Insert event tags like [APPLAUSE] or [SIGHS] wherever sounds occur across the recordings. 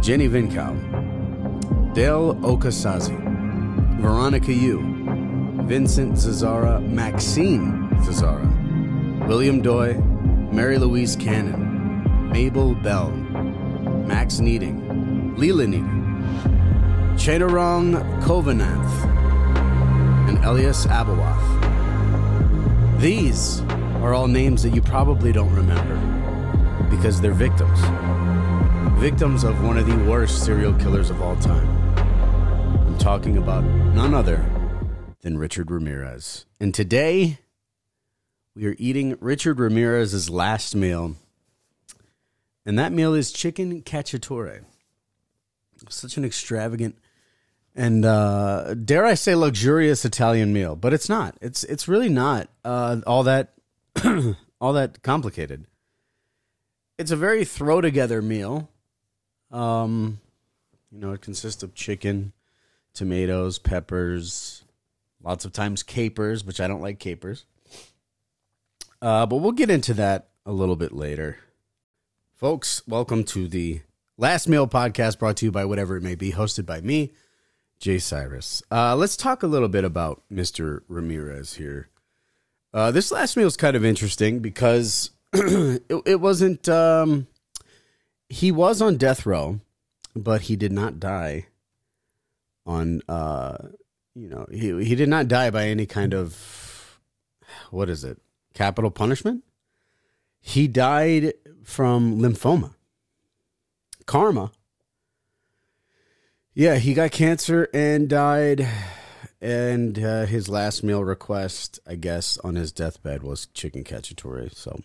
Jenny Vincow, Dale Okazaki, Veronica Yu, Vincent Zazzara, Maxine Zazzara, William Doi, Mary Louise Cannon, Mabel Bell, Max Kneiding, Leela Kneiding, Chedorong Khovananth, and Elias Abowath. These are all names that you probably don't remember because they're victims. Victims of one of the worst serial killers of all time. I'm talking about none other than Richard Ramirez. And today, we are eating Richard Ramirez's last meal. And that meal is chicken cacciatore. Such an extravagant and uh, dare I say luxurious Italian meal, but it's not. It's it's really not uh, all that [CLEARS THROAT] all that complicated. It's a very throw together meal. Um, you know, it consists of chicken, tomatoes, peppers, lots of times capers, which I don't like capers. Uh, but we'll get into that a little bit later. Folks, welcome to the Last Meal podcast brought to you by whatever it may be, hosted by me, Jay Cyrus. Uh, let's talk a little bit about Mr. Ramirez here. Uh, this last meal is kind of interesting because [CLEARS THROAT] it, it, wasn't. Um, he was on death row, but he did not die on. Uh, you know, he he did not die by any kind of what is it? Capital punishment. He died from lymphoma. Karma yeah, he got cancer and died. And uh, his last meal request, I guess, on his deathbed was chicken cacciatore. So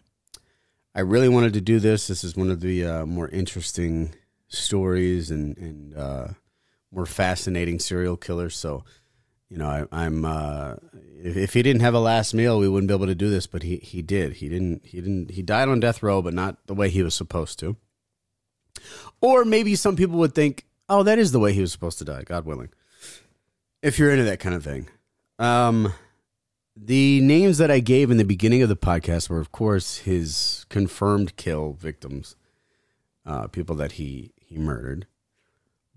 I really wanted to do this. This is one of the uh, more interesting stories and, and uh, more fascinating serial killers. So, you know, I, am uh, if, if, he didn't have a last meal, we wouldn't be able to do this. But he he did. He didn't. He didn't. He died on death row, but not the way he was supposed to. Or maybe some people would think oh, that is the way he was supposed to die, God willing. If you're into that kind of thing. Um, the names that I gave in the beginning of the podcast were, of course, his confirmed kill victims, uh, people that he, he murdered.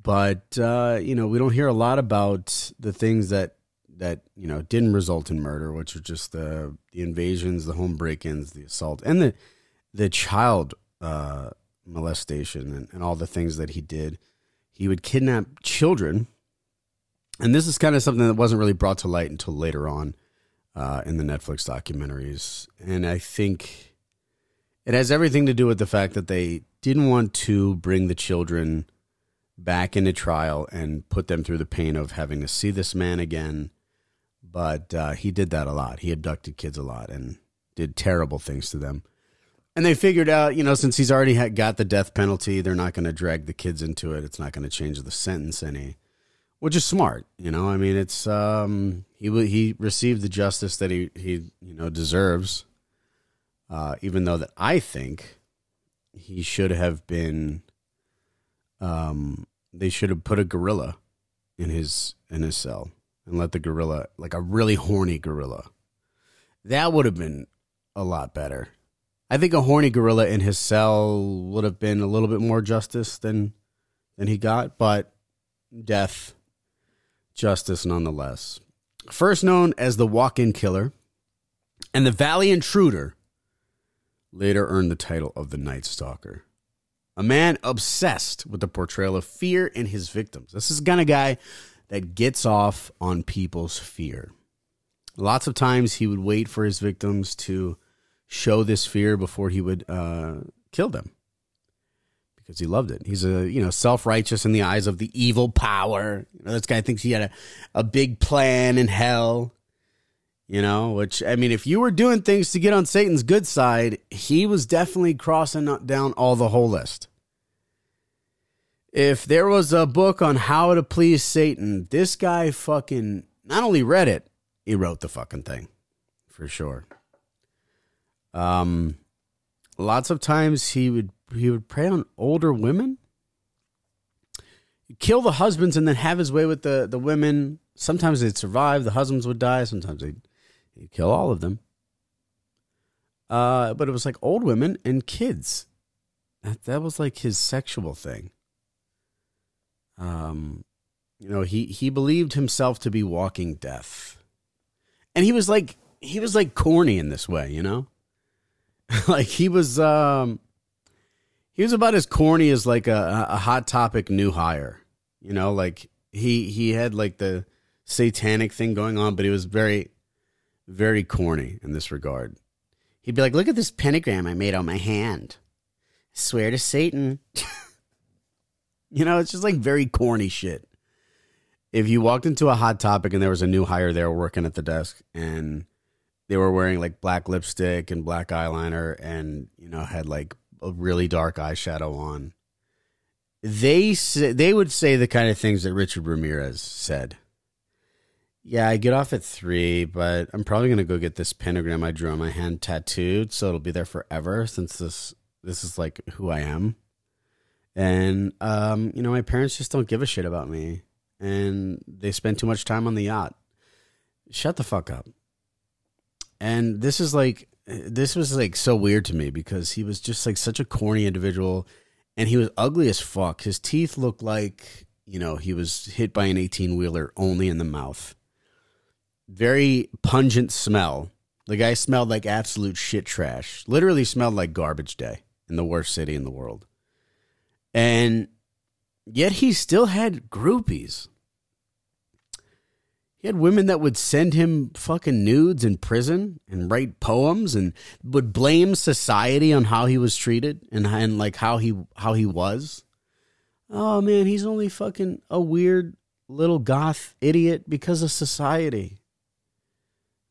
But, uh, you know, we don't hear a lot about the things that, that, you know, didn't result in murder, which are just the, the invasions, the home break ins, the assault, and the, the child uh, molestation and, and all the things that he did he would kidnap children. And this is kind of something that wasn't really brought to light until later on uh, in the Netflix documentaries. And I think it has everything to do with the fact that they didn't want to bring the children back into trial and put them through the pain of having to see this man again. But uh, he did that a lot. He abducted kids a lot and did terrible things to them. And they figured out, you know, since he's already got the death penalty, they're not going to drag the kids into it. It's not going to change the sentence any, which is smart. You know, I mean, it's um, he he received the justice that he he you know deserves. Uh, even though that I think he should have been, um, they should have put a gorilla in his in his cell and let the gorilla, like a really horny gorilla, that would have been a lot better I think a horny gorilla in his cell would have been a little bit more justice than than he got, but death, justice nonetheless. First known as the walk-in killer and the Valley Intruder, later earned the title of the Night Stalker. A man obsessed with the portrayal of fear in his victims. This is kind of guy that gets off on people's fear. Lots of times he would wait for his victims to show this fear before he would uh, kill them because he loved it. He's a you know self righteous in the eyes of the evil power. You know, this guy thinks he had a, a big plan in hell. You know, which I mean, if you were doing things to get on Satan's good side, he was definitely crossing down all the whole list. If there was a book on how to please Satan, this guy fucking not only read it, he wrote the fucking thing for sure. Um, lots of times he would he would prey on older women, kill the husbands, and then have his way with the the women. Sometimes they'd survive; the husbands would die. Sometimes he'd, he'd kill all of them. Uh, but it was like old women and kids. That that was like his sexual thing. Um, you know, he he believed himself to be walking death, and he was like he was like corny in this way, you know, [LAUGHS] like he was um he was about as corny as like a, a hot topic new hire, you know, like he he had like the satanic thing going on, but he was very very corny in this regard. He'd be like, "Look at this pentagram I made on my hand. swear to Satan." [LAUGHS] you know, it's just like very corny shit. If you walked into a hot topic and there was a new hire there working at the desk and they were wearing like black lipstick and black eyeliner and you know had like a really dark eyeshadow on, they say, they would say the kind of things that Richard Ramirez said. Yeah, I get off at three, but I'm probably gonna go get this pentagram I drew on my hand tattooed, so it'll be there forever. Since this this is like who I am, and um, you know, my parents just don't give a shit about me, and they spend too much time on the yacht. Shut the fuck up. And this is like this was like so weird to me because he was just like such a corny individual, and he was ugly as fuck. His teeth looked like you know he was hit by an 18 wheeler only in the mouth very pungent smell. The guy smelled like absolute shit trash. Literally smelled like garbage day in the worst city in the world. And yet he still had groupies. He had women that would send him fucking nudes in prison and write poems and would blame society on how he was treated and, and like how he how he was. Oh man, he's only fucking a weird little goth idiot because of society.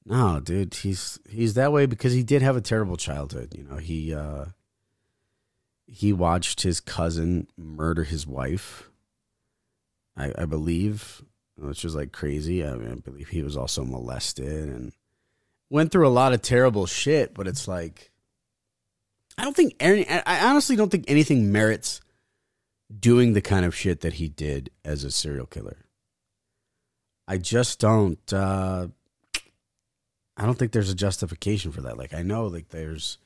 No, dude, he's he's that way because he did have a terrible childhood. You know, he uh, he watched his cousin murder his wife. I, I believe, which was like crazy. I, mean, I believe he was also molested and went through a lot of terrible shit. But it's like, I don't think any. I honestly don't think anything merits doing the kind of shit that he did as a serial killer. I just don't. Uh, I don't think there's a justification for that. Like I know like there's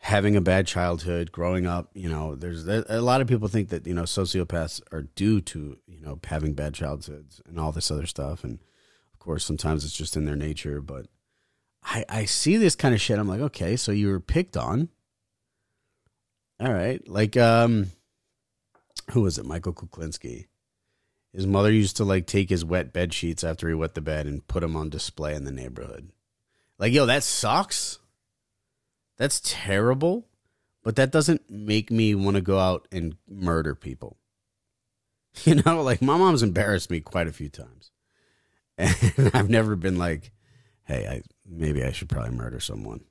having a bad childhood, growing up, you know, there's a lot of people think that, you know, sociopaths are due to, you know, having bad childhoods and all this other stuff and of course sometimes it's just in their nature, but I I see this kind of shit I'm like, okay, so you were picked on. All right. Like um who was it? Michael Kuklinski. His mother used to like take his wet bed sheets after he wet the bed and put them on display in the neighborhood. Like, yo, that sucks. That's terrible. But that doesn't make me want to go out and murder people. [LAUGHS] You know, like my mom's embarrassed me quite a few times. [LAUGHS] And I've never been like, hey, I maybe I should probably murder someone.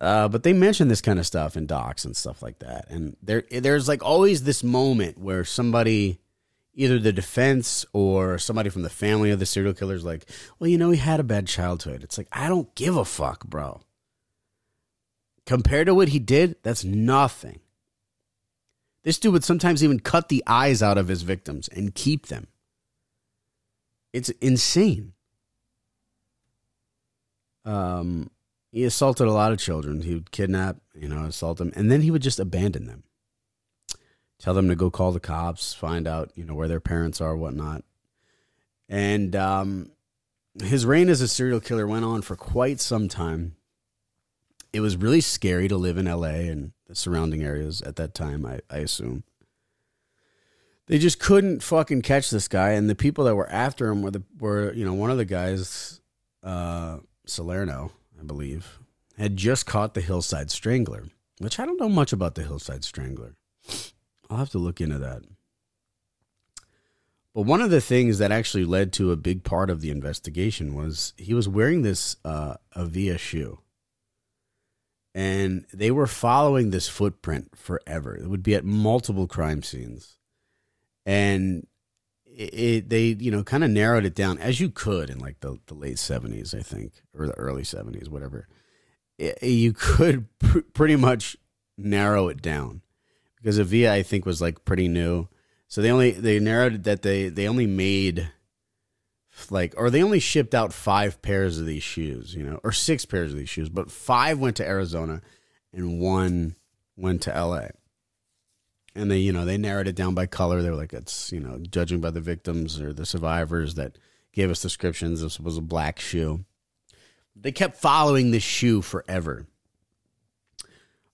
Uh, but they mention this kind of stuff in docs and stuff like that. And there there's like always this moment where somebody either the defense or somebody from the family of the serial killer is like, well, you know, he had a bad childhood. It's like, I don't give a fuck, bro. Compared to what he did, that's nothing. This dude would sometimes even cut the eyes out of his victims and keep them. It's insane. Um, he assaulted a lot of children. He would kidnap, you know, assault them, and then he would just abandon them tell them to go call the cops, find out, you know, where their parents are, whatnot. And um, his reign as a serial killer went on for quite some time. It was really scary to live in LA and the surrounding areas at that time, I, I assume. They just couldn't fucking catch this guy, and the people that were after him were the were you know one of the guys, uh, Salerno, I believe, had just caught the Hillside Strangler, which I don't know much about the Hillside Strangler. I'll have to look into that. But one of the things that actually led to a big part of the investigation was he was wearing this uh, Avia shoe. And they were following this footprint forever. It would be at multiple crime scenes. And it, it they, you know, kind of narrowed it down as you could in like the, the late 70s, I think, or the early 70s, whatever. It, you could [LAUGHS] pr- pretty much narrow it down because Avia I think was like pretty new. So they only they narrowed that they they only made like or they only shipped out five pairs of these shoes, you know, or six pairs of these shoes, but five went to Arizona and one went to LA. and they you know they narrowed it down by color. They were like, it's you know judging by the victims or the survivors that gave us descriptions. This was a black shoe. They kept following this shoe forever,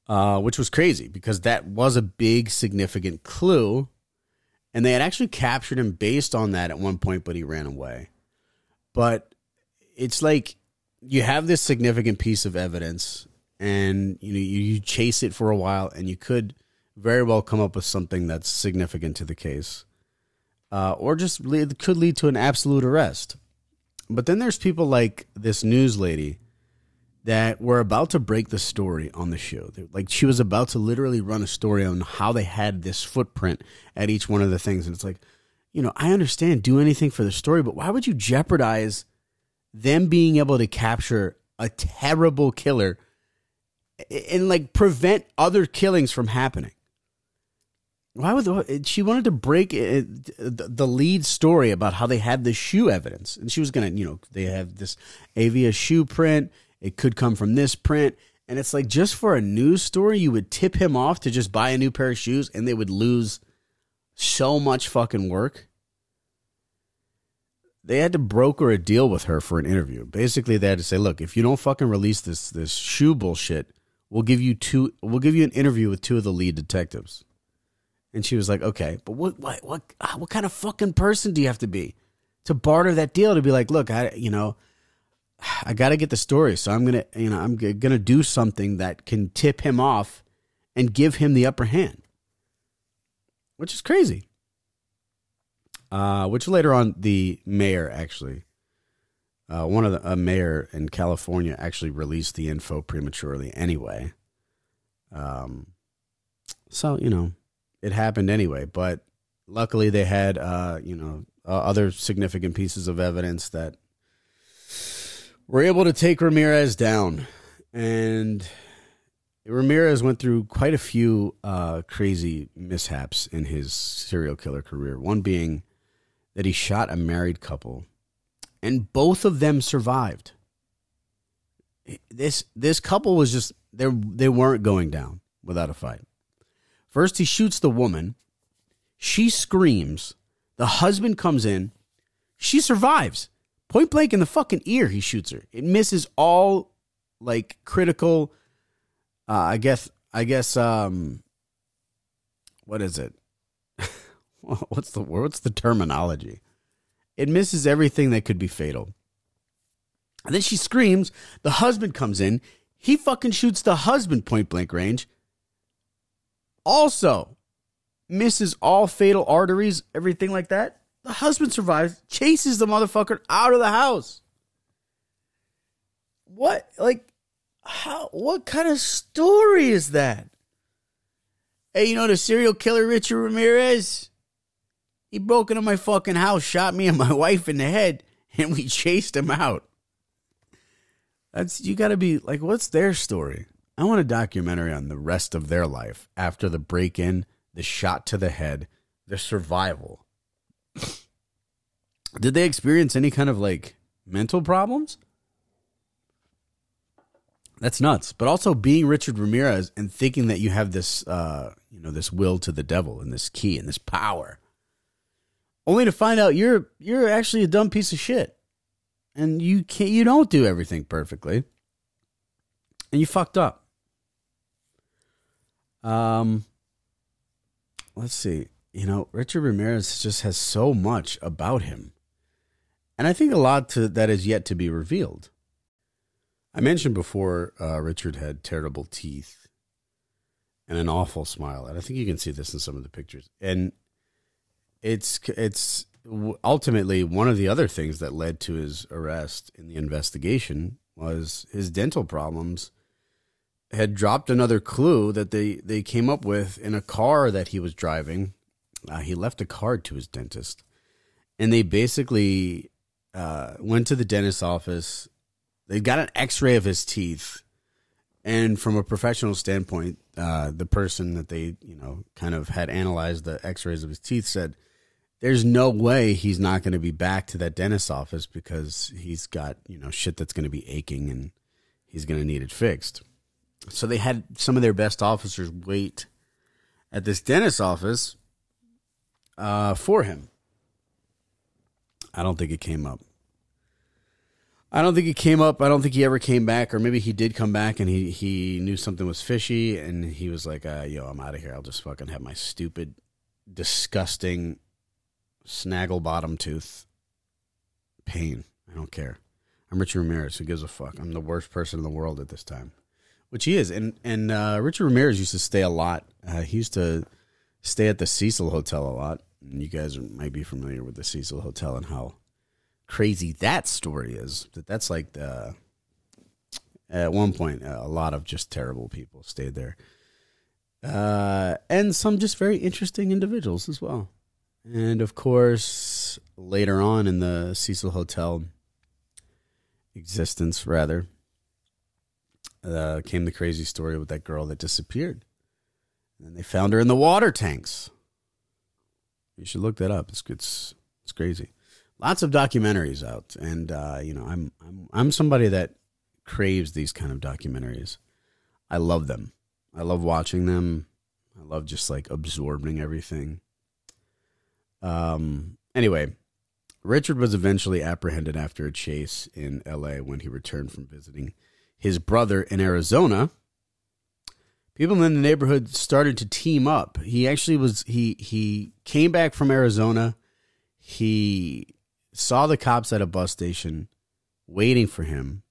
uh, which was crazy because that was a big significant clue, and they had actually captured him based on that at one point, but he ran away. But it's like you have this significant piece of evidence, and you know you, you chase it for a while, and you could very well come up with something that's significant to the case, uh, or just lead, could lead to an absolute arrest. But then there's people like this news lady that were about to break the story on the show. Like she was about to literally run a story on how they had this footprint at each one of the things, and it's like, you know, I understand do anything for the story, but why would you jeopardize them being able to capture a terrible killer and like prevent other killings from happening? Why would she wanted to break uh, it, the lead story about how they had the shoe evidence, and she was gonna, you know, they have this Avia shoe print. It could come from this print, and it's like just for a news story, you would tip him off to just buy a new pair of shoes, and they would lose so much fucking work. They had to broker a deal with her for an interview. Basically, they had to say, "Look, if you don't fucking release this this shoe bullshit, we'll give you two. We'll give you an interview with two of the lead detectives." And she was like, okay, but what, what, what, ah, what kind of fucking person do you have to be to barter that deal to be like, look, I, you know, I got to get the story. So I'm going to, you know, I'm going to do something that can tip him off and give him the upper hand, which is crazy. Uh, which later on, the mayor actually, uh, one of the, a mayor in California actually released the info prematurely anyway. Um, so, you know, it happened anyway. But luckily, they had uh, you know uh, other significant pieces of evidence that were able to take Ramirez down, and Ramirez went through quite a few uh, crazy mishaps in his serial killer career. One being that he shot a married couple, and both of them survived. This this couple was just they they weren't going down without a fight. First, he shoots the woman. She screams. The husband comes in. She survives. Point blank in the fucking ear, he shoots her. It misses all like critical. Uh, I guess. I guess. Um. What is it? [LAUGHS] what's the what's the terminology? It misses everything that could be fatal. And then she screams. The husband comes in. He fucking shoots the husband point blank range also misses all fatal arteries, everything like that. The husband survives, chases the motherfucker out of the house. What, like, how, what kind of story is that? Hey, you know the serial killer Richard Ramirez? He broke into my fucking house, shot me and my [LAUGHS] wife in the head, and we chased him out. That's you got to be like, what's their story? I want a documentary on the rest of their life after the break in, the shot to the head, the survival. [SNIFFS] Did they experience any kind of like mental problems? That's nuts. But also being Richard Ramirez and thinking that you have this, uh, you know, this will to the devil and this key and this power, only to find out you're you're actually a dumb piece of shit, and you can't you don't do everything perfectly, and you fucked up. Um, let's see. You know, Richard Ramirez just has so much about him. And I think a lot to, that is yet to be revealed. I mentioned before uh, Richard had terrible teeth and an awful smile. And I think you can see this in some of the pictures. And it's it's ultimately one of the other things that led to his arrest in the investigation was his dental problems had dropped another clue that they, they came up with in a car that he was driving. Uh, he left a card to his dentist. And they basically uh, went to the dentist's office. They got an x ray of his teeth. And from a professional standpoint, uh, the person that they, you know, kind of had analyzed the x rays of his teeth said, there's no way he's not going to be back to that dentist's office because he's got, you know, shit that's going to be aching and he's going to need it fixed. So they had some of their best officers wait at this dentist office uh, for him. I don't think it came up. I don't think it came up. I don't think he ever came back, or maybe he did come back and he he knew something was fishy, and he was like, uh, "Yo, I'm out of here. I'll just fucking have my stupid, disgusting, snaggle bottom tooth pain. I don't care. I'm Richard Ramirez. Who gives a fuck? I'm the worst person in the world at this time, which he is. And and uh, Richard Ramirez used to stay a lot. Uh, he used to stay at the Cecil Hotel a lot. And you guys might be familiar with the Cecil Hotel and how crazy that story is. That that's like the at one point a lot of just terrible people stayed there, uh, and some just very interesting individuals as well. And of course, later on in the Cecil Hotel existence, rather, uh, came the crazy story with that girl that disappeared. And they found her in the water tanks. You should look that up. It's it's it's crazy. Lots of documentaries out, and uh, you know, I'm I'm I'm somebody that craves these kind of documentaries. I love them. I love watching them. I love just like absorbing everything. Um. Anyway, Richard was eventually apprehended after a chase in L.A. when he returned from visiting his brother in Arizona people in the neighborhood started to team up. He actually was he he came back from Arizona. He saw the cops at a bus station waiting for him.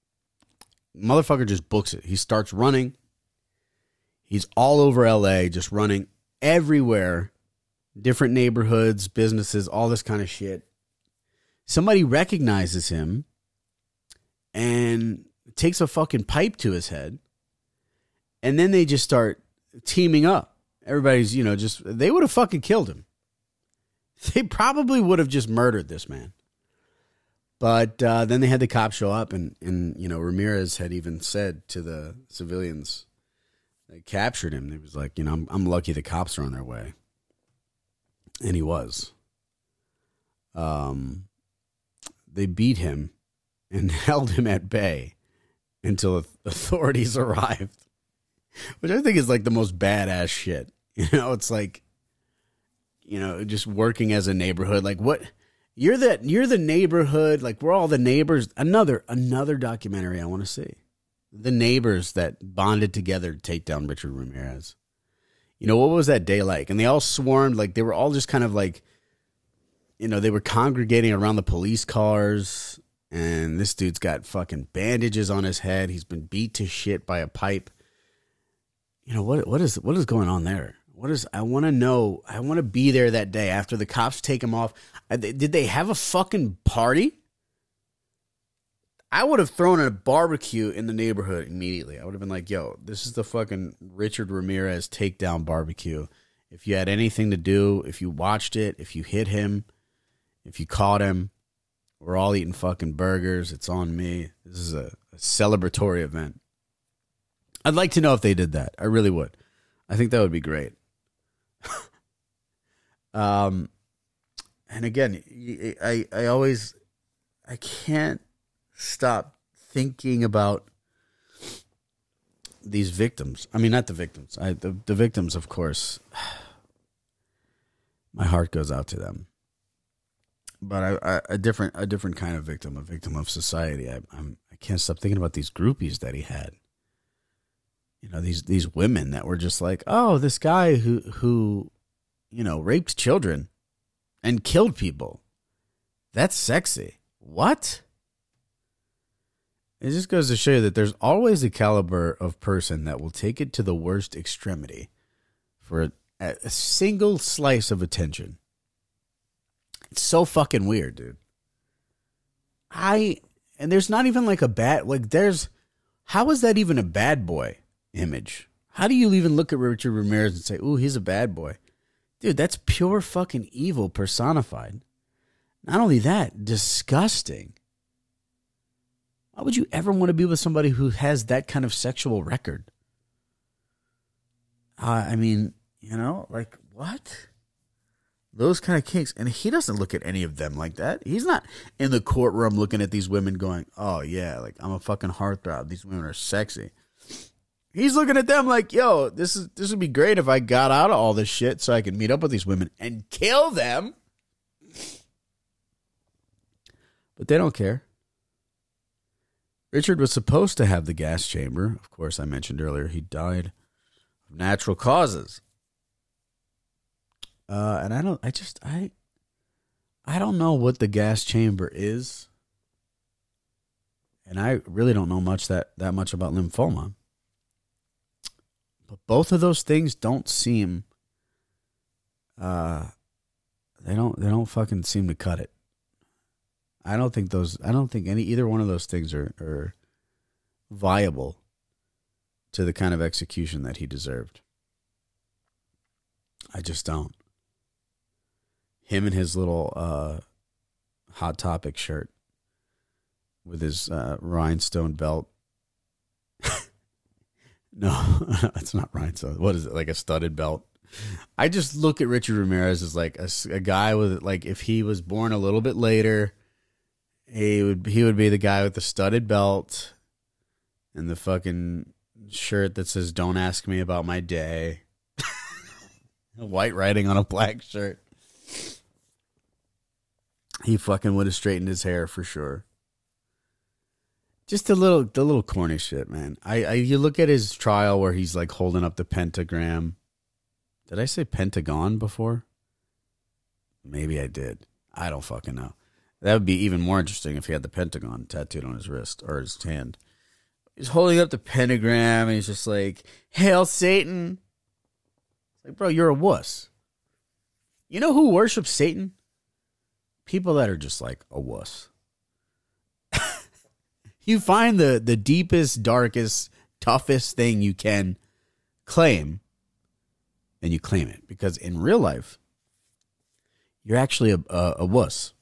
Motherfucker just books it. He starts running. He's all over LA, just running everywhere, different neighborhoods, businesses, all this kind of shit. Somebody recognizes him and takes a fucking pipe to his head and then they just start teaming up. Everybody's, you know, just they would have fucking killed him. [LAUGHS] They probably would have just murdered this man. But uh, then they had the cops show up, and and you know Ramirez had even said to the civilians that captured him, he was like, you know, I'm I'm lucky the cops are on their way, and he was. Um, they beat him and [LAUGHS] held him at bay until authorities [LAUGHS] arrived which I think is like the most badass shit. [LAUGHS] You know, it's like, you know, just working as a neighborhood. Like, what? You're the you're the neighborhood. Like, we're all the neighbors. Another another documentary I want to see. The neighbors that bonded together to take down Richard Ramirez. You know, what was that day like? And they all swarmed. Like, they were all just kind of like, you know, they were congregating around the police cars. And this dude's got fucking bandages on his head. He's been beat to shit by a pipe you know what what is what is going on there? What is I want to know? I want to be there that day after the cops take him off. Did they have a fucking party? I would have thrown a barbecue in the neighborhood immediately. I would have been like, "Yo, this is the fucking Richard Ramirez takedown barbecue." If you had anything to do, if you watched it, if you hit him, if you caught him, we're all eating fucking burgers. It's on me. This is a, a celebratory event. I'd like to know if they did that. I really would. I think that would be great. [LAUGHS] um, and again, I I always I can't stop thinking about these victims. I mean, not the victims. I the the victims, of course. [SIGHS] My heart goes out to them. But I, I, a different a different kind of victim, a victim of society. I, I'm I can't stop thinking about these groupies that he had you know these these women that were just like, oh, this guy who who you know raped children and killed people. That's sexy. What? It just goes to show you that there's always a caliber of person that will take it to the worst extremity for a, a single slice of attention. It's so fucking weird, dude. I and there's not even like a bad like there's how is that even a bad boy? image. How do you even look at Richard Ramirez and say, "Ooh, he's a bad boy"? Dude, that's pure fucking evil personified. Not only that, disgusting. Why would you ever want to be with somebody who has that kind of sexual record? Uh, I mean, you know, like what? Those kind of kinks. And he doesn't look at any of them like that. He's not in the courtroom looking at these women going, oh, yeah, like I'm a fucking heartthrob. These women are sexy. He's looking at them like, yo, this is this would be great if I got out of all this shit so I could meet up with these women and kill them. But they don't care. Richard was supposed to have the gas chamber. Of course, I mentioned earlier he died of natural causes. Uh, and I don't I just I I don't know what the gas chamber is. And I really don't know much that that much about lymphoma. But both of those things don't seem uh they don't they don't fucking seem to cut it. I don't think those I don't think any either one of those things are, are viable to the kind of execution that he deserved. I just don't. Him and his little uh, hot topic shirt with his uh, rhinestone belt. [LAUGHS] no, [LAUGHS] it's not rhinestone. What is it? Like a studded belt. I just look at Richard Ramirez as like a, a guy with like if he was born a little bit later he would he would be the guy with the studded belt and the fucking shirt that says "Don't ask me about my day." [LAUGHS] White writing on a black shirt. He fucking would have straightened his hair for sure. Just a little, the little corny shit, man. I, I, you look at his trial where he's like holding up the pentagram. Did I say pentagon before? Maybe I did. I don't fucking know. That would be even more interesting if he had the pentagon tattooed on his wrist or his hand. He's holding up the pentagram and he's just like, Hail Satan. It's Like, bro, you're a wuss. You know who worships Satan? People that are just like a wuss. [LAUGHS] you find the, the deepest, darkest, toughest thing you can claim, and you claim it. Because in real life, you're actually a, a, a wuss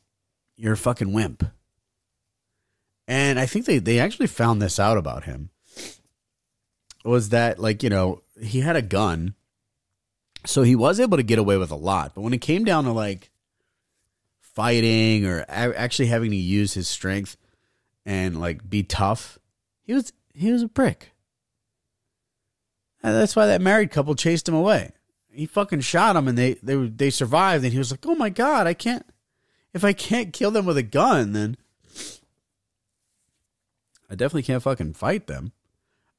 you're a fucking wimp. And I think they, they actually found this out about him. Was that like, you know, he had a gun. So he was able to get away with a lot. But when it came down to like fighting or actually having to use his strength and like be tough, he was he was a prick. And that's why that married couple chased him away. He fucking shot him and they they they survived and he was like, "Oh my god, I can't if I can't kill them with a gun, then I definitely can't fucking fight them.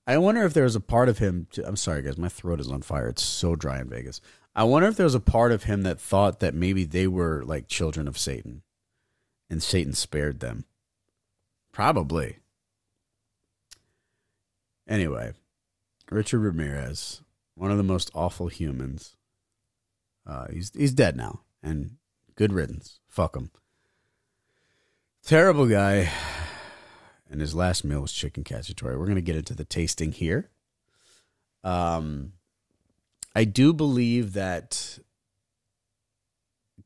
I wonder if there's a part of him. To, I'm sorry, guys, my throat is on fire. It's so dry in Vegas. I wonder if there was a part of him that thought that maybe they were like children of Satan, and Satan spared them. Probably. Anyway, Richard Ramirez, one of the most awful humans. Uh, he's he's dead now, and good riddance. Fuck him. Terrible guy. And his last meal was chicken cacciatore. We're going to get into the tasting here. Um, I do believe that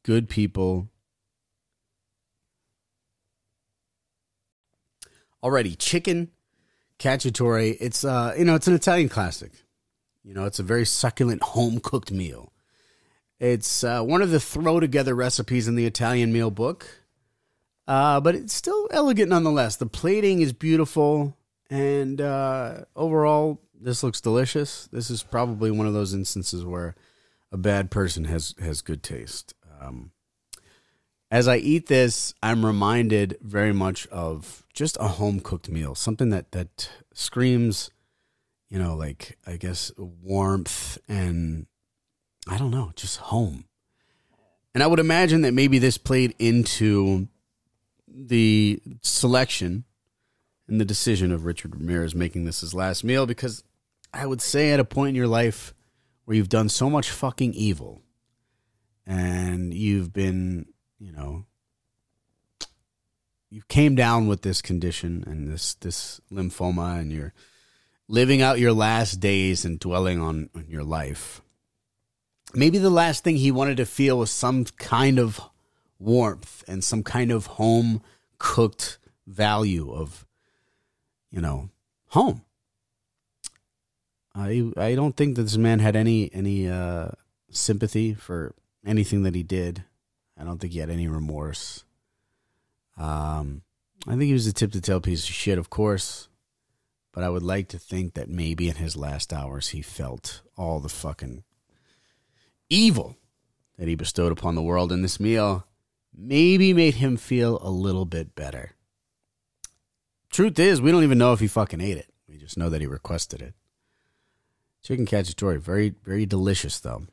good people already chicken cacciatore it's uh you know it's an italian classic you know it's a very succulent home cooked meal it's uh, one of the throw together recipes in the Italian meal book, uh, but it's still elegant nonetheless. The plating is beautiful, and uh, overall, this looks delicious. This is probably one of those instances where a bad person has has good taste. Um, as I eat this, I'm reminded very much of just a home cooked meal, something that that screams, you know, like I guess warmth and I don't know, just home. And I would imagine that maybe this played into the selection and the decision of Richard Ramirez making this his last meal because I would say at a point in your life where you've done so much fucking evil and you've been, you know, you came down with this condition and this this lymphoma and you're living out your last days and dwelling on, on your life maybe the last thing he wanted to feel was some kind of warmth and some kind of home cooked value of you know home. I i don't think that this man had any any uh sympathy for anything that he did. I don't think he had any remorse. Um i think he was a tip to tail piece of shit of course but I would like to think that maybe in his last hours he felt all the fucking evil that he bestowed upon the world, and this meal maybe made him feel a little bit better. Truth is, we don't even know if he fucking ate it. We just know that he requested it. Chicken cacciatore, very, very delicious though.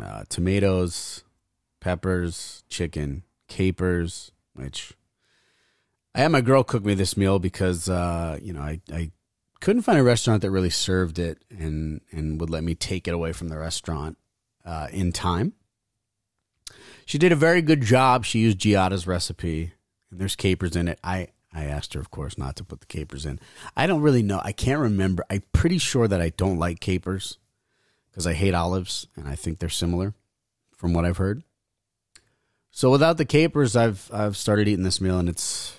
Uh, tomatoes, peppers, chicken, capers, which I had my girl cook me this meal because uh, you know I, I couldn't find a restaurant that really served it and and would let me take it away from the restaurant uh, in time. She did a very good job. She used Giada's recipe, and there's capers in it. I I asked her, of course, not to put the capers in. I don't really know. I can't remember. I'm pretty sure that I don't like capers because I hate olives, and I think they're similar, from what I've heard. So without the capers, I've I've started eating this meal, and it's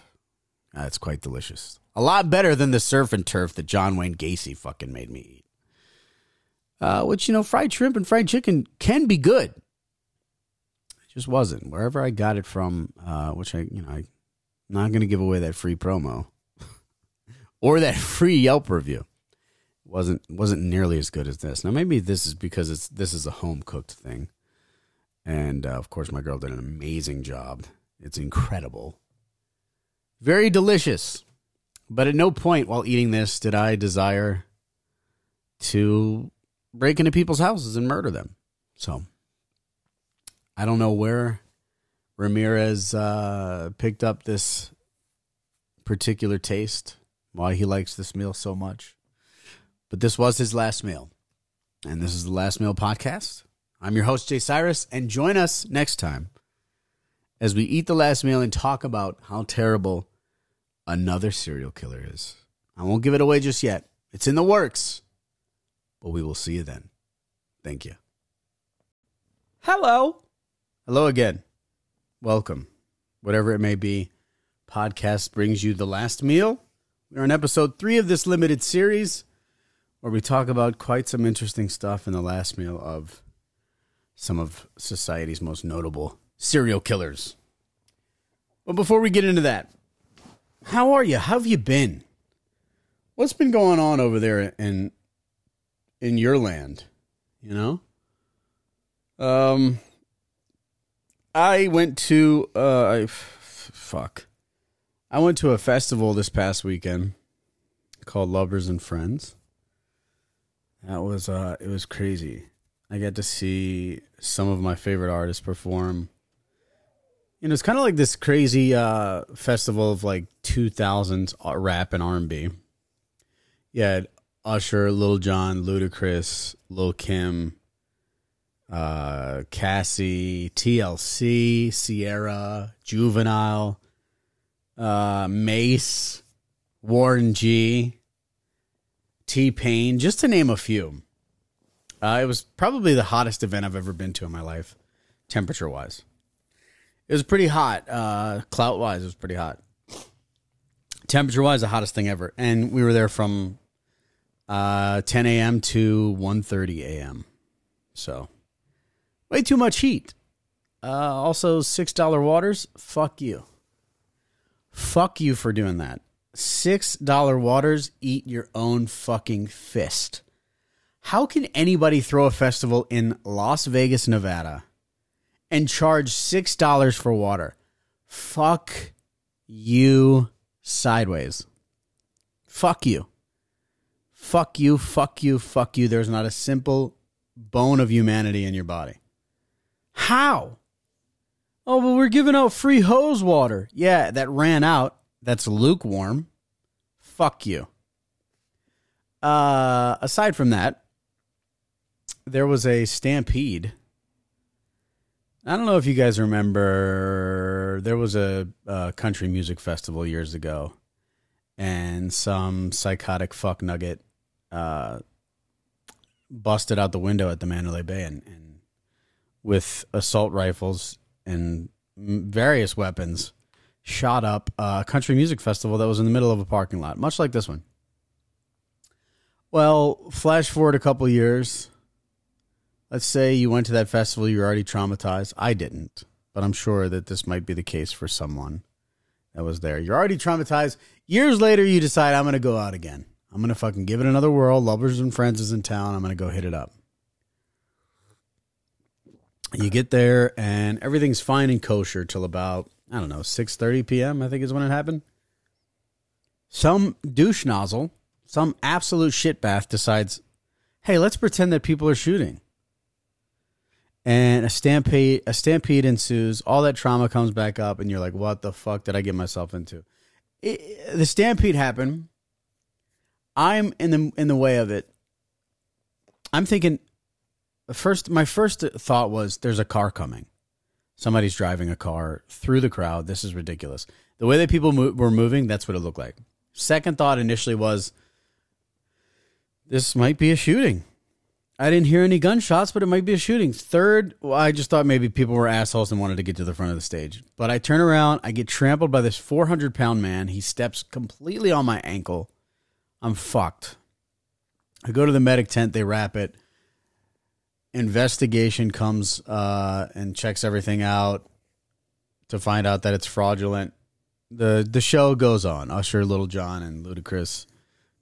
uh, it's quite delicious. A lot better than the surf and turf that John Wayne Gacy fucking made me eat. Uh, which you know, fried shrimp and fried chicken can be good It just wasn't. Wherever I got it from, uh, which I, you know, I'm not going to give away that free promo [LAUGHS] or that free Yelp review. wasn't wasn't nearly as good as this. Now maybe this is because it's this is a home cooked thing, and uh, of course my girl did an amazing job. It's incredible, very delicious. But at no point while eating this did I desire to break into people's houses and murder them. So I don't know where Ramirez uh, picked up this particular taste, why he likes this meal so much. But this was his last meal. And this is the Last Meal Podcast. I'm your host, Jay Cyrus, and join us next time as we eat the last meal and talk about how terrible another serial killer is. I won't give it away just yet. It's in the works. But we will see you then. Thank you. Hello. Hello again. Welcome. Whatever it may be, podcast brings you the last meal. We're on episode three of this limited series where we talk about quite some interesting stuff in the last meal of some of society's most notable serial killers. But before we get into that, how are you? How have you been? What's been going on over there in in your land? You know? Um I went to uh I, f- fuck. I went to a festival this past weekend called Lovers and Friends. That was uh it was crazy. I got to see some of my favorite artists perform. You know, it's kind of like this crazy uh festival of like 2000s rap and R&B. Yeah, Usher, Lil Jon, Ludacris, Lil Kim, uh, Cassie, TLC, Ciara, Juvenile, uh, Mase, Warren G, T Pain, just to name a few. Uh, it was probably the hottest event I've ever been to in my life, temperature wise. It was pretty hot. Uh, clout wise, it was pretty hot. Temperature wise, the hottest thing ever. And we were there from uh, 10 a.m. to 1.30 a.m. So Way too much heat. Uh, also, $6 waters. Fuck you. Fuck you for doing that. $6 waters, eat your own fucking fist. How can anybody throw a festival in Las Vegas, Nevada and charge $6 for water? Fuck you sideways. Fuck you. Fuck you, fuck you, fuck you. There's not a simple bone of humanity in your body. How? Oh, but we're giving out free hose water. Yeah, that ran out. That's lukewarm. Fuck you. Uh, aside from that, there was a stampede. I don't know if you guys remember. There was a, a country music festival years ago, and some psychotic fuck nugget uh, busted out the window at the Mandalay Bay and, and with assault rifles and various weapons shot up a country music festival that was in the middle of a parking lot, much like this one. Well, flash forward a couple years. Let's say you went to that festival, you're already traumatized. I didn't, but I'm sure that this might be the case for someone that was there. You're already traumatized. Years later, you decide, I'm going to go out again. I'm gonna fucking give it another whirl. Lovers and Friends is in town. I'm gonna go hit it up. You get there and everything's fine and kosher till about I don't know 6:30 p.m. I think is when it happened. Some douche nozzle, some absolute shitbath decides, hey, let's pretend that people are shooting. And a stampede, a stampede ensues. All that trauma comes back up, and you're like, "What the fuck did I get myself into?" It, the stampede happened. I'm in the in the way of it. I'm thinking. First, my first thought was, "There's a car coming. Somebody's driving a car through the crowd. This is ridiculous." The way that people mo- were moving, that's what it looked like. Second thought initially was, "This might be a shooting." I didn't hear any gunshots, but it might be a shooting. Third, well, I just thought maybe people were assholes and wanted to get to the front of the stage. But I turn around, I get trampled by this 400 pound man. He steps completely on my ankle. I'm fucked. I go to the medic tent, they wrap it. Investigation comes uh, and checks everything out to find out that it's fraudulent. The the show goes on. Usher, Lil Jon, and Ludacris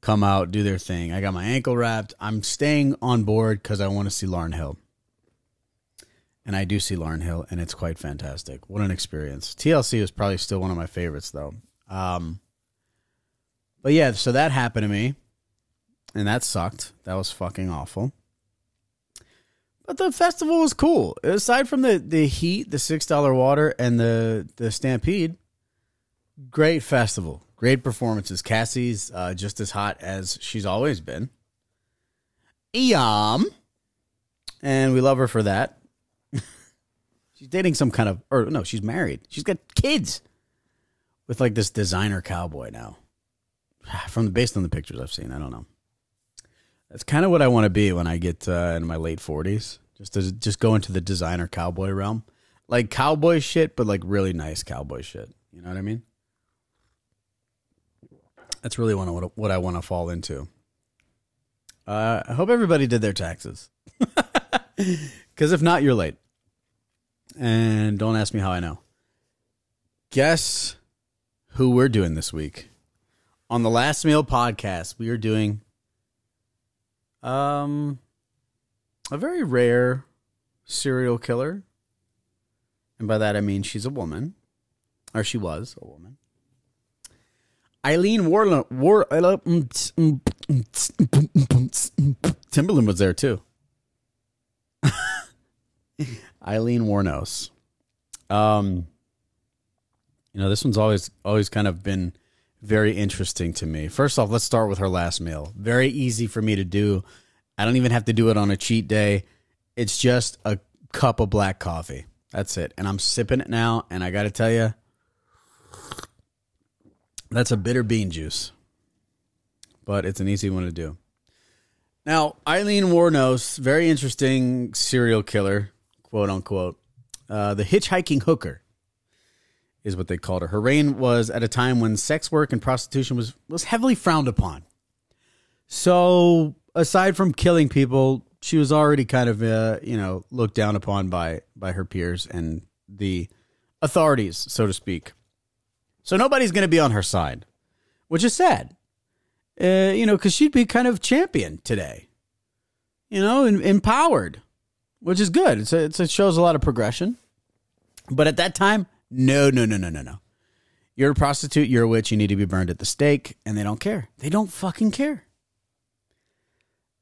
come out, do their thing. I got my ankle wrapped. I'm staying on board because I want to see Lauryn Hill. And I do see Lauryn Hill, and it's quite fantastic. What an experience. TLC is probably still one of my favorites, though. Um, but yeah, so that happened to me, and that sucked. That was fucking awful. But the festival was cool. Aside from the, the heat, the $6 water, and the, the stampede, great festival. Great performances. Cassie's uh, just as hot as she's always been. Eom. And we love her for that. [LAUGHS] she's dating some kind of, or no, she's married. She's got kids with like this designer cowboy now. [SIGHS] From based on the pictures I've seen, I don't know. That's kind of what I want to be when I get uh, in my late forties. Just to just go into the designer cowboy realm, like cowboy shit, but like really nice cowboy shit. You know what I mean? That's really what I, what I want to fall into. Uh, I hope everybody did their taxes. [LAUGHS] Because if not, you're late. And don't ask me how I know. Guess who we're doing this week? On the Last Meal podcast, we are doing um a very rare serial killer. And by that I mean she's a woman. Or she was a woman. Aileen Warland, War, uh, mm, mm, mm, Timberland was there too. [LAUGHS] Aileen Wuornos. Um, you know, this one's always always kind of been very interesting to me. First off, let's start with her last meal. Very easy for me to do. I don't even have to do it on a cheat day. It's just a cup of black coffee. That's it. And I'm sipping it now, and I got to tell you, that's a bitter bean juice, but it's an easy one to do. Now, Aileen Wuornos, very interesting serial killer, quote unquote. Uh, the hitchhiking hooker is what they called her. Her reign was at a time when sex work and prostitution was, was heavily frowned upon. So, aside from killing people, she was already kind of, uh, you know, looked down upon by by her peers and the authorities, so to speak. So nobody's going to be on her side, which is sad. Uh, you know, because she'd be kind of champion today, you know, empowered, which is good. It's a, it's, it shows a lot of progression. But at that time, no, no, no, no, no, no. You're a prostitute, you're a witch, you need to be burned at the stake, and they don't care. They don't fucking care.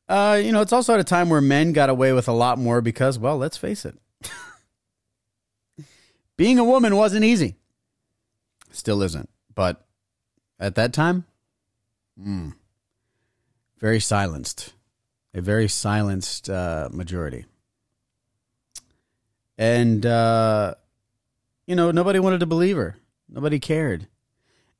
Uh, you know, it's also at a time where men got away with a lot more because, well, let's face it. [LAUGHS] Being a woman wasn't easy. Still isn't. But at that time, mm, very silenced. A very silenced uh, majority. And, uh, you know, nobody wanted to believe her. Nobody cared.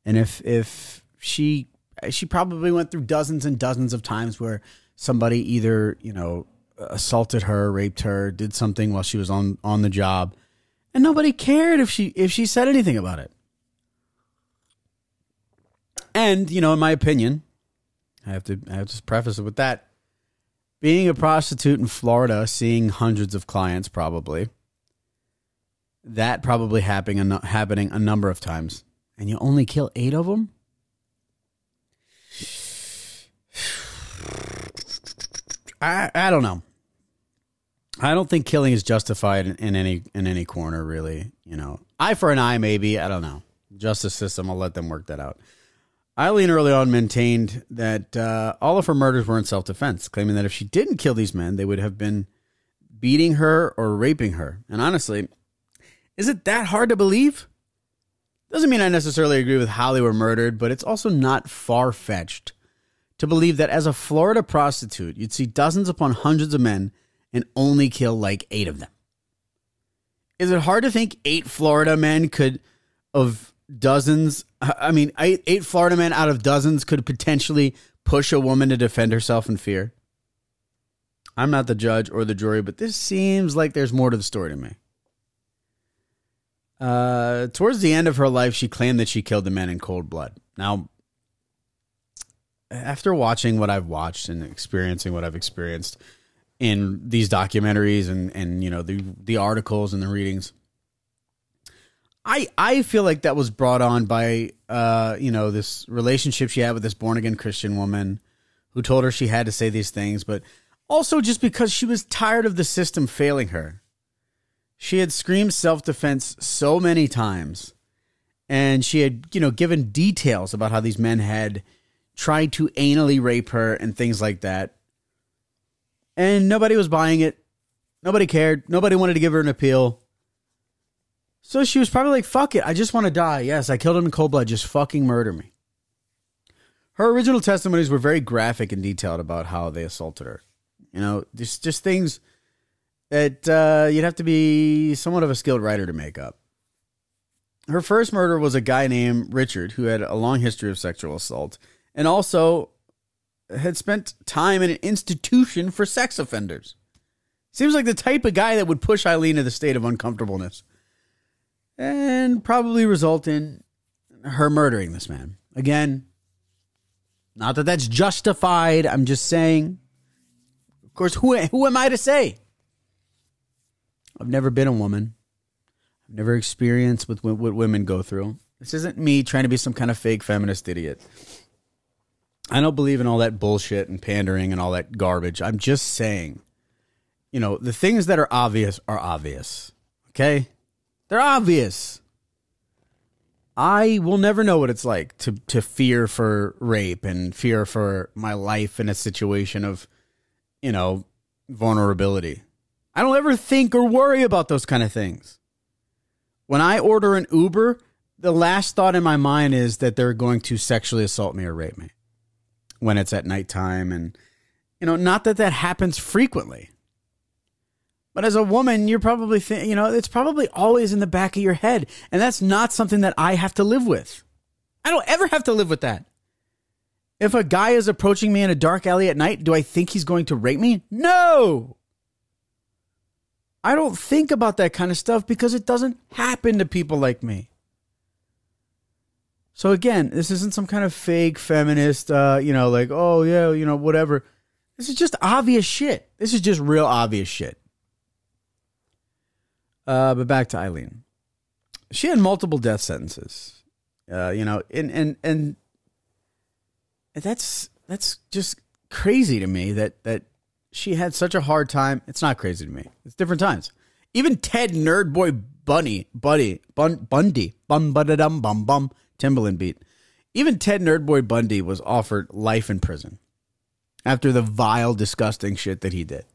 And if if she she probably went through dozens and dozens of times where somebody either, you know, assaulted her, raped her, did something while she was on on the job, and nobody cared if she if she said anything about it. And, you know, in my opinion, I have to I have to preface it with that. Being a prostitute in Florida, seeing hundreds of clients probably, that probably happening happening a number of times, and you only kill eight of them. [SIGHS] I I don't know. I don't think killing is justified in, in any in any corner, really. You know, eye for an eye, maybe. I don't know. Justice system, I'll let them work that out. Aileen early on maintained that uh, all of her murders were in self defense, claiming that if she didn't kill these men, they would have been beating her or raping her. And honestly, is it that hard to believe? Doesn't mean I necessarily agree with how they were murdered, but it's also not far fetched to believe that as a Florida prostitute, you'd see dozens upon hundreds of men and only kill like eight of them. Is it hard to think eight Florida men could, of dozens, I mean, eight, eight Florida men out of dozens could potentially push a woman to defend herself in fear? I'm not the judge or the jury, but this seems like there's more to the story to me. Uh, towards the end of her life, she claimed that she killed the men in cold blood. Now, after watching what I've watched and experiencing what I've experienced, in these documentaries and and you know the the articles and the readings. I I feel like that was brought on by uh you know this relationship she had with this born again Christian woman who told her she had to say these things, but also just because she was tired of the system failing her. She had screamed self defense so many times, and she had you know given details about how these men had tried to anally rape her and things like that and nobody was buying it. Nobody cared. Nobody wanted to give her an appeal. So she was probably like, fuck it. I just want to die. Yes, I killed him in cold blood. Just fucking murder me. Her original testimonies were very graphic and detailed about how they assaulted her. You know, just, just things that uh, you'd have to be somewhat of a skilled writer to make up. Her first murder was a guy named Richard who had a long history of sexual assault and also had spent time in an institution for sex offenders. Seems like the type of guy that would push Aileen to the state of uncomfortableness and probably result in her murdering this man. Again, not that that's justified. I'm just saying. Of course, who who am I to say? I've never been a woman. I've never experienced with what women go through. This isn't me trying to be some kind of fake feminist idiot. I don't believe in all that bullshit and pandering and all that garbage. I'm just saying, you know, the things that are obvious are obvious. Okay? They're obvious. I will never know what it's like to to fear for rape and fear for my life in a situation of, you know, vulnerability. I don't ever think or worry about those kind of things. When I order an Uber, the last thought in my mind is that they're going to sexually assault me or rape me when it's at nighttime. And, you know, not that that happens frequently. But as a woman, you're probably, th- you know, it's probably always in the back of your head. And that's not something that I have to live with. I don't ever have to live with that. If a guy is approaching me in a dark alley at night, do I think he's going to rape me? No. I don't think about that kind of stuff because it doesn't happen to people like me. So again, this isn't some kind of fake feminist, uh, you know, like, oh yeah, you know, whatever. This is just obvious shit. This is just real obvious shit. Uh, but back to Aileen. She had multiple death sentences. Uh, you know, and and and that's that's just crazy to me that that she had such a hard time. It's not crazy to me. It's different times. Even Ted Nerdboy Bunny, Buddy, Bun, Bundy, bum, dum, bum, bum Timbaland beat. Even Ted Nerdboy Bundy was offered life in prison after the vile, disgusting shit that he did.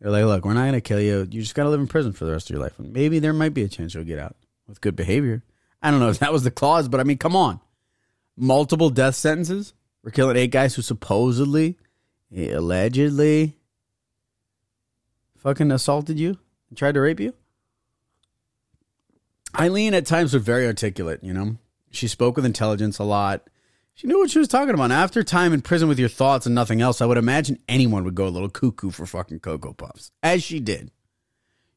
They're like, look, we're not going to kill you. You just got to live in prison for the rest of your life. Maybe there might be a chance you'll get out with good behavior. I don't know if that was the clause, but I mean, come on. Multiple death sentences? We're killing eight guys who supposedly, allegedly, fucking assaulted you and tried to rape you? Aileen at times was very articulate, you know? She spoke with intelligence a lot. She knew what she was talking about. After time in prison with your thoughts and nothing else, I would imagine anyone would go a little cuckoo for fucking Cocoa Puffs. As she did.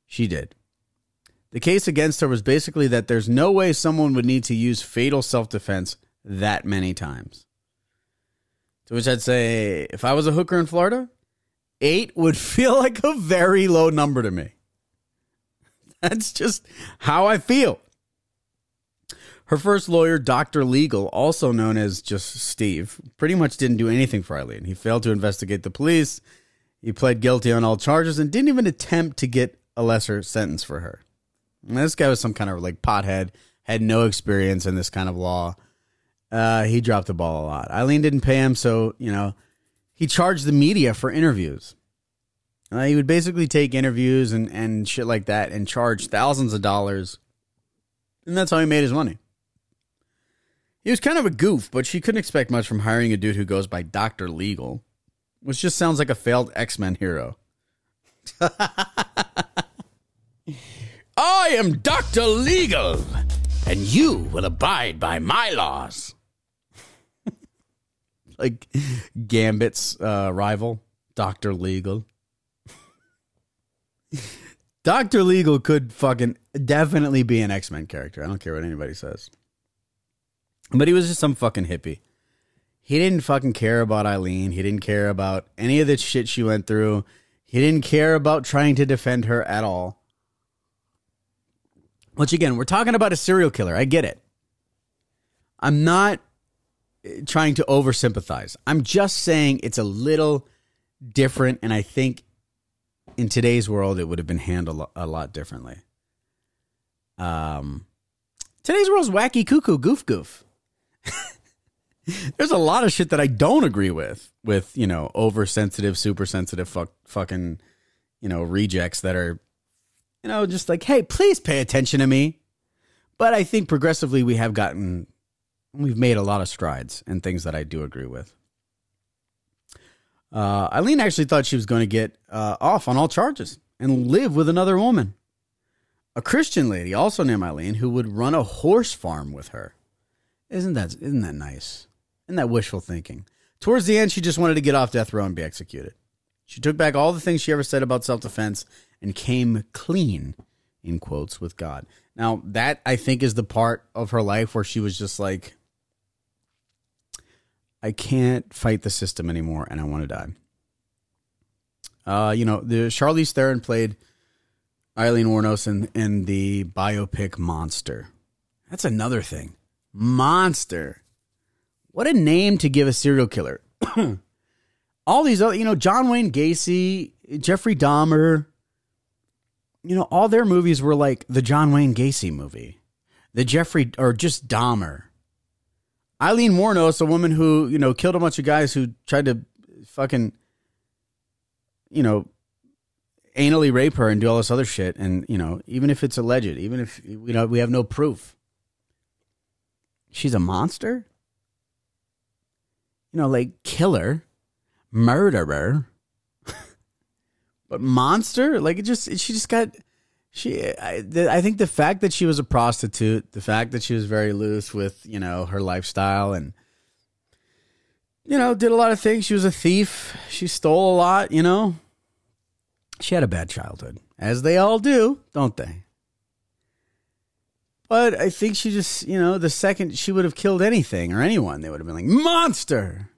She did. The case against her was basically that there's no way someone would need to use fatal self defense that many times. To which I'd say, if I was a hooker in Florida, eight would feel like a very low number to me. That's just how I feel. Her first lawyer, Dr. Legal, also known as just Steve, pretty much didn't do anything for Aileen. He failed to investigate the police. He pled guilty on all charges and didn't even attempt to get a lesser sentence for her. And this guy was some kind of like pothead, had no experience in this kind of law. Uh, he dropped the ball a lot. Aileen didn't pay him, so, you know, he charged the media for interviews. Uh, he would basically take interviews and, and shit like that and charge thousands of dollars. And that's how he made his money. He was kind of a goof, but she couldn't expect much from hiring a dude who goes by Dr. Legal, which just sounds like a failed X Men hero. [LAUGHS] I am Dr. Legal, and you will abide by my laws. Like Gambit's uh, rival, Dr. Legal. Dr. Legal could fucking definitely be an X Men character. I don't care what anybody says. But he was just some fucking hippie. He didn't fucking care about Aileen. He didn't care about any of the shit she went through. He didn't care about trying to defend her at all. Which, again, we're talking about a serial killer. I get it. I'm not trying to over sympathize. I'm just saying it's a little different, and I think in today's world it would have been handled a lot differently. Um, today's world's wacky, cuckoo, goof, goof. [LAUGHS] There's a lot of shit that I don't agree with, with you know oversensitive, super sensitive, fuck, fucking, you know rejects that are, you know, just like, hey, please pay attention to me. But I think progressively we have gotten, we've made a lot of strides and things that I do agree with. Uh, Aileen actually thought she was going to get uh, off on all charges and live with another woman. A Christian lady, also named Eileen, who would run a horse farm with her. Isn't that isn't that nice? Isn't that wishful thinking? Towards the end, she just wanted to get off death row and be executed. She took back all the things she ever said about self defense and came clean, in quotes, with God. Now, that I think is the part of her life where she was just like, I can't fight the system anymore and I want to die. Uh, you know, the Charlize Theron played Aileen Wuornos in, in the biopic Monster. That's another thing. Monster. What a name to give a serial killer. [CLEARS THROAT] all these other, you know, John Wayne Gacy, Jeffrey Dahmer, you know, all their movies were like the John Wayne Gacy movie, the Jeffrey, or just Dahmer. Aileen Wuornos, a woman who, you know, killed a bunch of guys who tried to fucking, you know, anally rape her and do all this other shit. And, you know, even if it's alleged, even if, you know, we have no proof, she's a monster? You know, like killer, murderer. [LAUGHS] but monster? Like it just, she just got she I, I think the fact that she was a prostitute the fact that she was very loose with you know her lifestyle and you know did a lot of things. She was a thief. She stole a lot you know. She had a bad childhood as they all do don't they? But i think she just you know the second she would have killed anything or anyone they would have been like monster!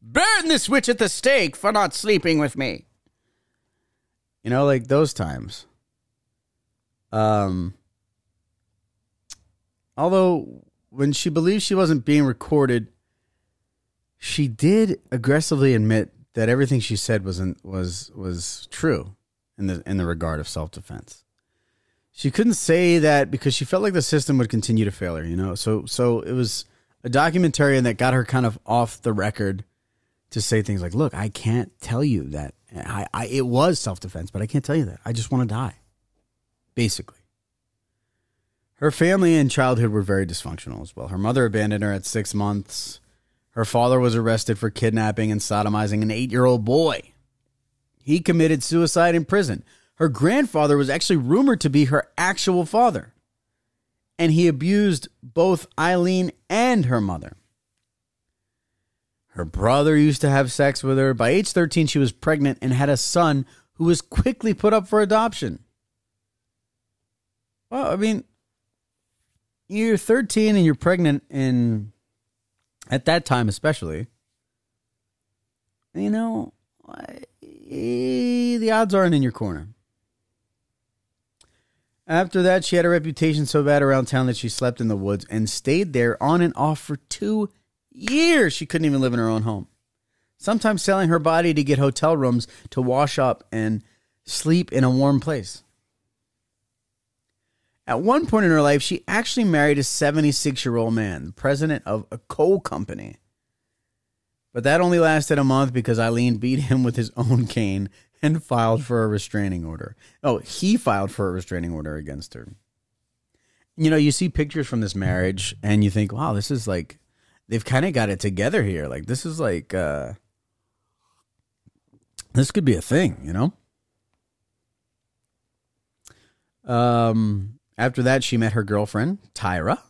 Burn this witch at the stake for not sleeping with me. You know like those times um, although when she believed she wasn't being recorded, she did aggressively admit that everything she said wasn't was was true in the in the regard of self defense. She couldn't say that because she felt like the system would continue to fail her, you know. So so it was a documentarian that got her kind of off the record to say things like, "Look, I can't tell you that I, I it was self defense, but I can't tell you that. I just want to die." Basically. Her family and childhood were very dysfunctional as well. Her mother abandoned her at six months. Her father was arrested for kidnapping and sodomizing an eight year old boy. He committed suicide in prison. Her grandfather was actually rumored to be her actual father. And he abused both Aileen and her mother. Her brother used to have sex with her. By age 13, she was pregnant and had a son who was quickly put up for adoption. Well, I mean, you're 13 and you're pregnant, and at that time, especially, you know, the odds aren't in your corner. After that, she had a reputation so bad around town that she slept in the woods and stayed there on and off for two years. She couldn't even live in her own home. sometimes selling her body to get hotel rooms to wash up and sleep in a warm place. At one point in her life, she actually married a 76 year old man, the president of a coal company. But that only lasted a month because Eileen beat him with his own cane and filed for a restraining order. Oh, he filed for a restraining order against her. You know, you see pictures from this marriage and you think, wow, this is like, they've kind of got it together here. Like, this is like, uh, this could be a thing, you know? Um, after that, she met her girlfriend, Tyra.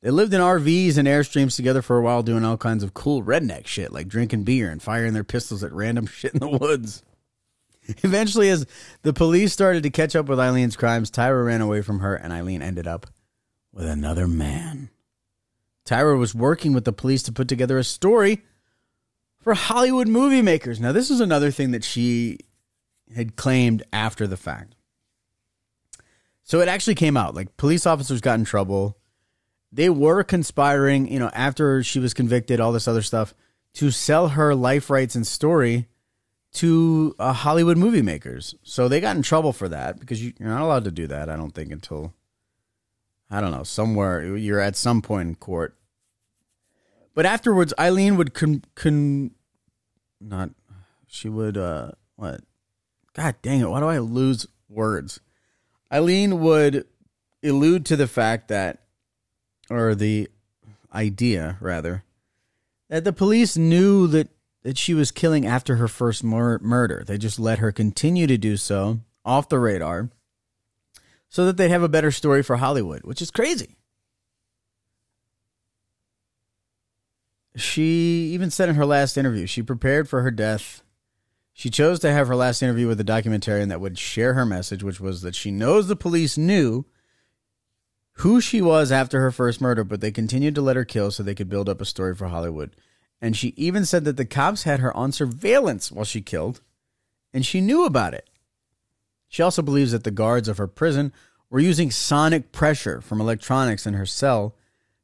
They lived in RVs and Airstreams together for a while, doing all kinds of cool redneck shit, like drinking beer and firing their pistols at random [LAUGHS] shit in the woods. Eventually, as the police started to catch up with Aileen's crimes, Tyra ran away from her, and Aileen ended up with another man. Tyra was working with the police to put together a story for Hollywood movie makers. Now, this is another thing that she had claimed after the fact. So it actually came out. Like police officers got in trouble. They were conspiring, you know, after she was convicted, all this other stuff, to sell her life rights and story to uh, Hollywood movie makers. So they got in trouble for that because you, you're not allowed to do that, I don't think, until, I don't know, somewhere, you're at some point in court. But afterwards, Aileen would con, con not, she would, uh, what? God dang it, why do I lose words? Aileen would allude to the fact that, or the idea rather, that the police knew that, that she was killing after her first mur- murder. They just let her continue to do so off the radar so that they'd have a better story for Hollywood, which is crazy. She even said in her last interview, she prepared for her death she chose to have her last interview with a documentarian that would share her message, which was that she knows the police knew who she was after her first murder, but they continued to let her kill so they could build up a story for Hollywood. And she even said that the cops had her on surveillance while she killed, and she knew about it. She also believes that the guards of her prison were using sonic pressure from electronics in her cell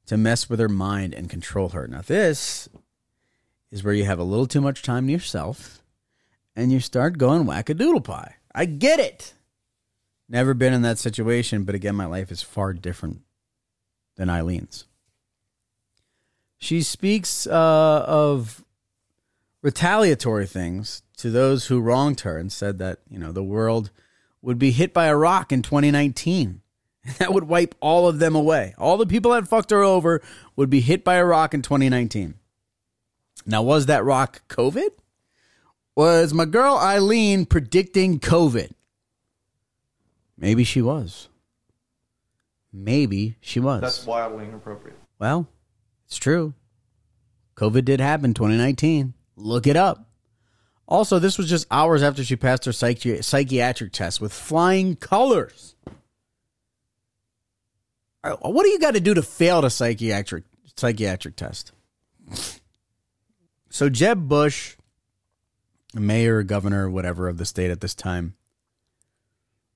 to mess with her mind and control her. Now, this is where you have a little too much time to yourself and you start going wackadoodle pie. I get it. Never been in that situation, but again, my life is far different than Aileen's. She speaks uh, of retaliatory things to those who wronged her and said that, you know, the world would be hit by a rock in 2019. [LAUGHS] That would wipe all of them away. All the people that fucked her over would be hit by a rock in 2019. Now, was that rock COVID? Was my girl Aileen predicting COVID? Maybe she was. Maybe she was. That's wildly inappropriate. Well, it's true. COVID did happen 2019. Look it up. Also, this was just hours after she passed her psychi- psychiatric test with flying colors. What do you got to do to fail the psychiatric psychiatric test? So Jeb Bush mayor, governor, whatever of the state at this time,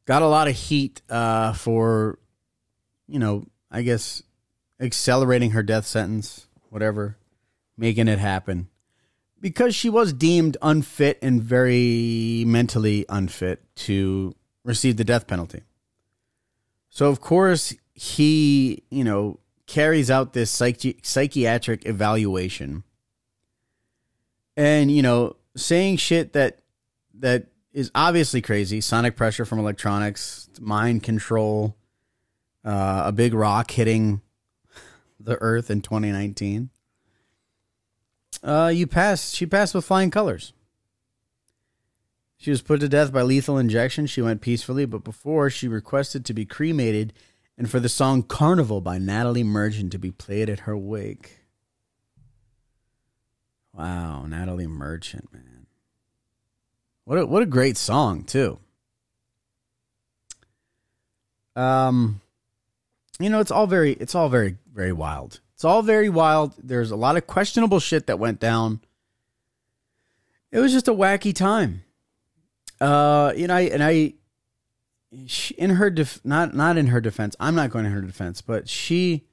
got a lot of heat uh, for, you know, I guess accelerating her death sentence, whatever, making it happen. Because she was deemed unfit and very mentally unfit to receive the death penalty. So, of course, he, you know, carries out this psychi- psychiatric evaluation. And, you know, saying shit that that is obviously crazy. Sonic pressure from electronics, mind control, uh, a big rock hitting the Earth in 2019. Uh, you passed. She passed with flying colors. She was put to death by lethal injection. She went peacefully, but before she requested to be cremated and for the song Carnival by Natalie Merchant to be played at her wake. Wow, Natalie Merchant, man. What a, what a great song, too. Um you know, it's all very it's all very very wild. It's all very wild. There's a lot of questionable shit that went down. It was just a wacky time. Uh, you know, I, and I in her def, not not in her defense. I'm not going to her defense, but she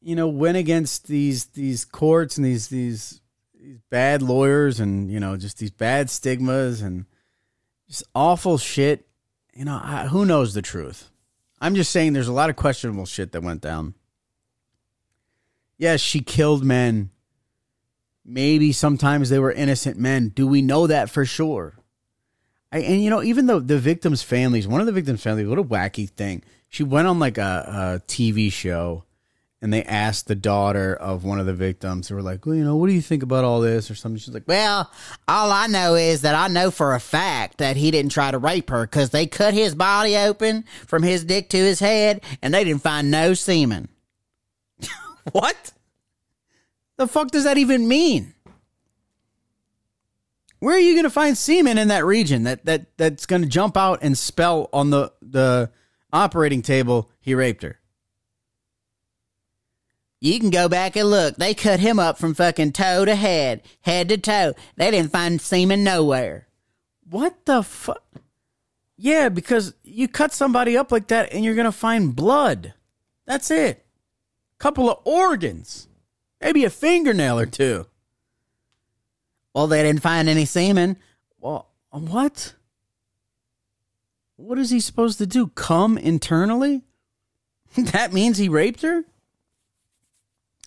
you know went against these these courts and these these these bad lawyers and you know just these bad stigmas and just awful shit. You know, I, who knows the truth? I'm just saying there's a lot of questionable shit that went down. Yes, she killed men. Maybe sometimes they were innocent men. Do we know that for sure? I, and you know, even though the victims' families, one of the victims' families, what a wacky thing. She went on like a, a TV show and they asked the daughter of one of the victims, they were like, well, you know, what do you think about all this or something? She's like, Well, all I know is that I know for a fact that he didn't try to rape her because they cut his body open from his dick to his head and they didn't find no semen. [LAUGHS] what? The fuck does that even mean? Where are you going to find semen in that region that, that that's going to jump out and spell on the, the operating table he raped her? You can go back and look. They cut him up from fucking toe to head, head to toe. They didn't find semen nowhere. What the fuck? Yeah, because you cut somebody up like that and you're going to find blood. That's it. Couple of organs. Maybe a fingernail or two. Well, they didn't find any semen. Well, what? What is he supposed to do? Come internally? [LAUGHS] that means he raped her?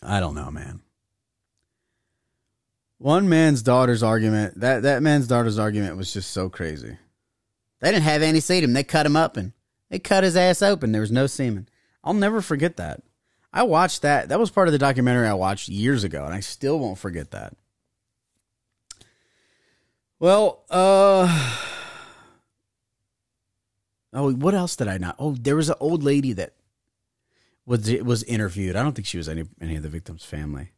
I don't know, man. One man's daughter's argument, that, that man's daughter's argument was just so crazy. They didn't have any semen. They cut him up and they cut his ass open. There was no semen. I'll never forget that. I watched that. That was part of the documentary I watched years ago, and I still won't forget that. Well, uh [SIGHS] Oh, what else did I not? Oh, there was an old lady that was was interviewed. I don't think she was any any of the victims' family,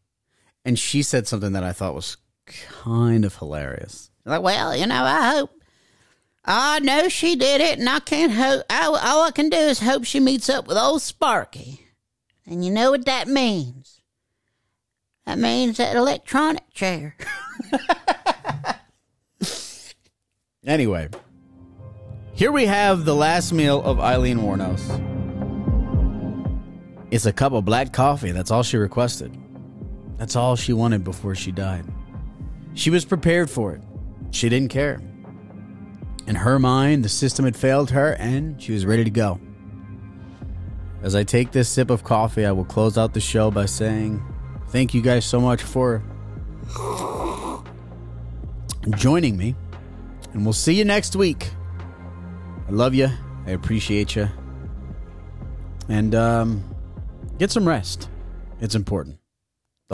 and she said something that I thought was kind of hilarious. Like, well, you know, I hope. I know she did it, and I can't hope. I, all I can do is hope she meets up with old Sparky. And you know what that means? That means that electronic chair. [LAUGHS] anyway, here we have the last meal of Aileen Wuornos. It's a cup of black coffee. That's all she requested. That's all she wanted before she died. She was prepared for it. She didn't care. In her mind, the system had failed her and she was ready to go. As I take this sip of coffee, I will close out the show by saying thank you guys so much for joining me. And we'll see you next week. I love you. I appreciate you. And um, Get some rest. It's important.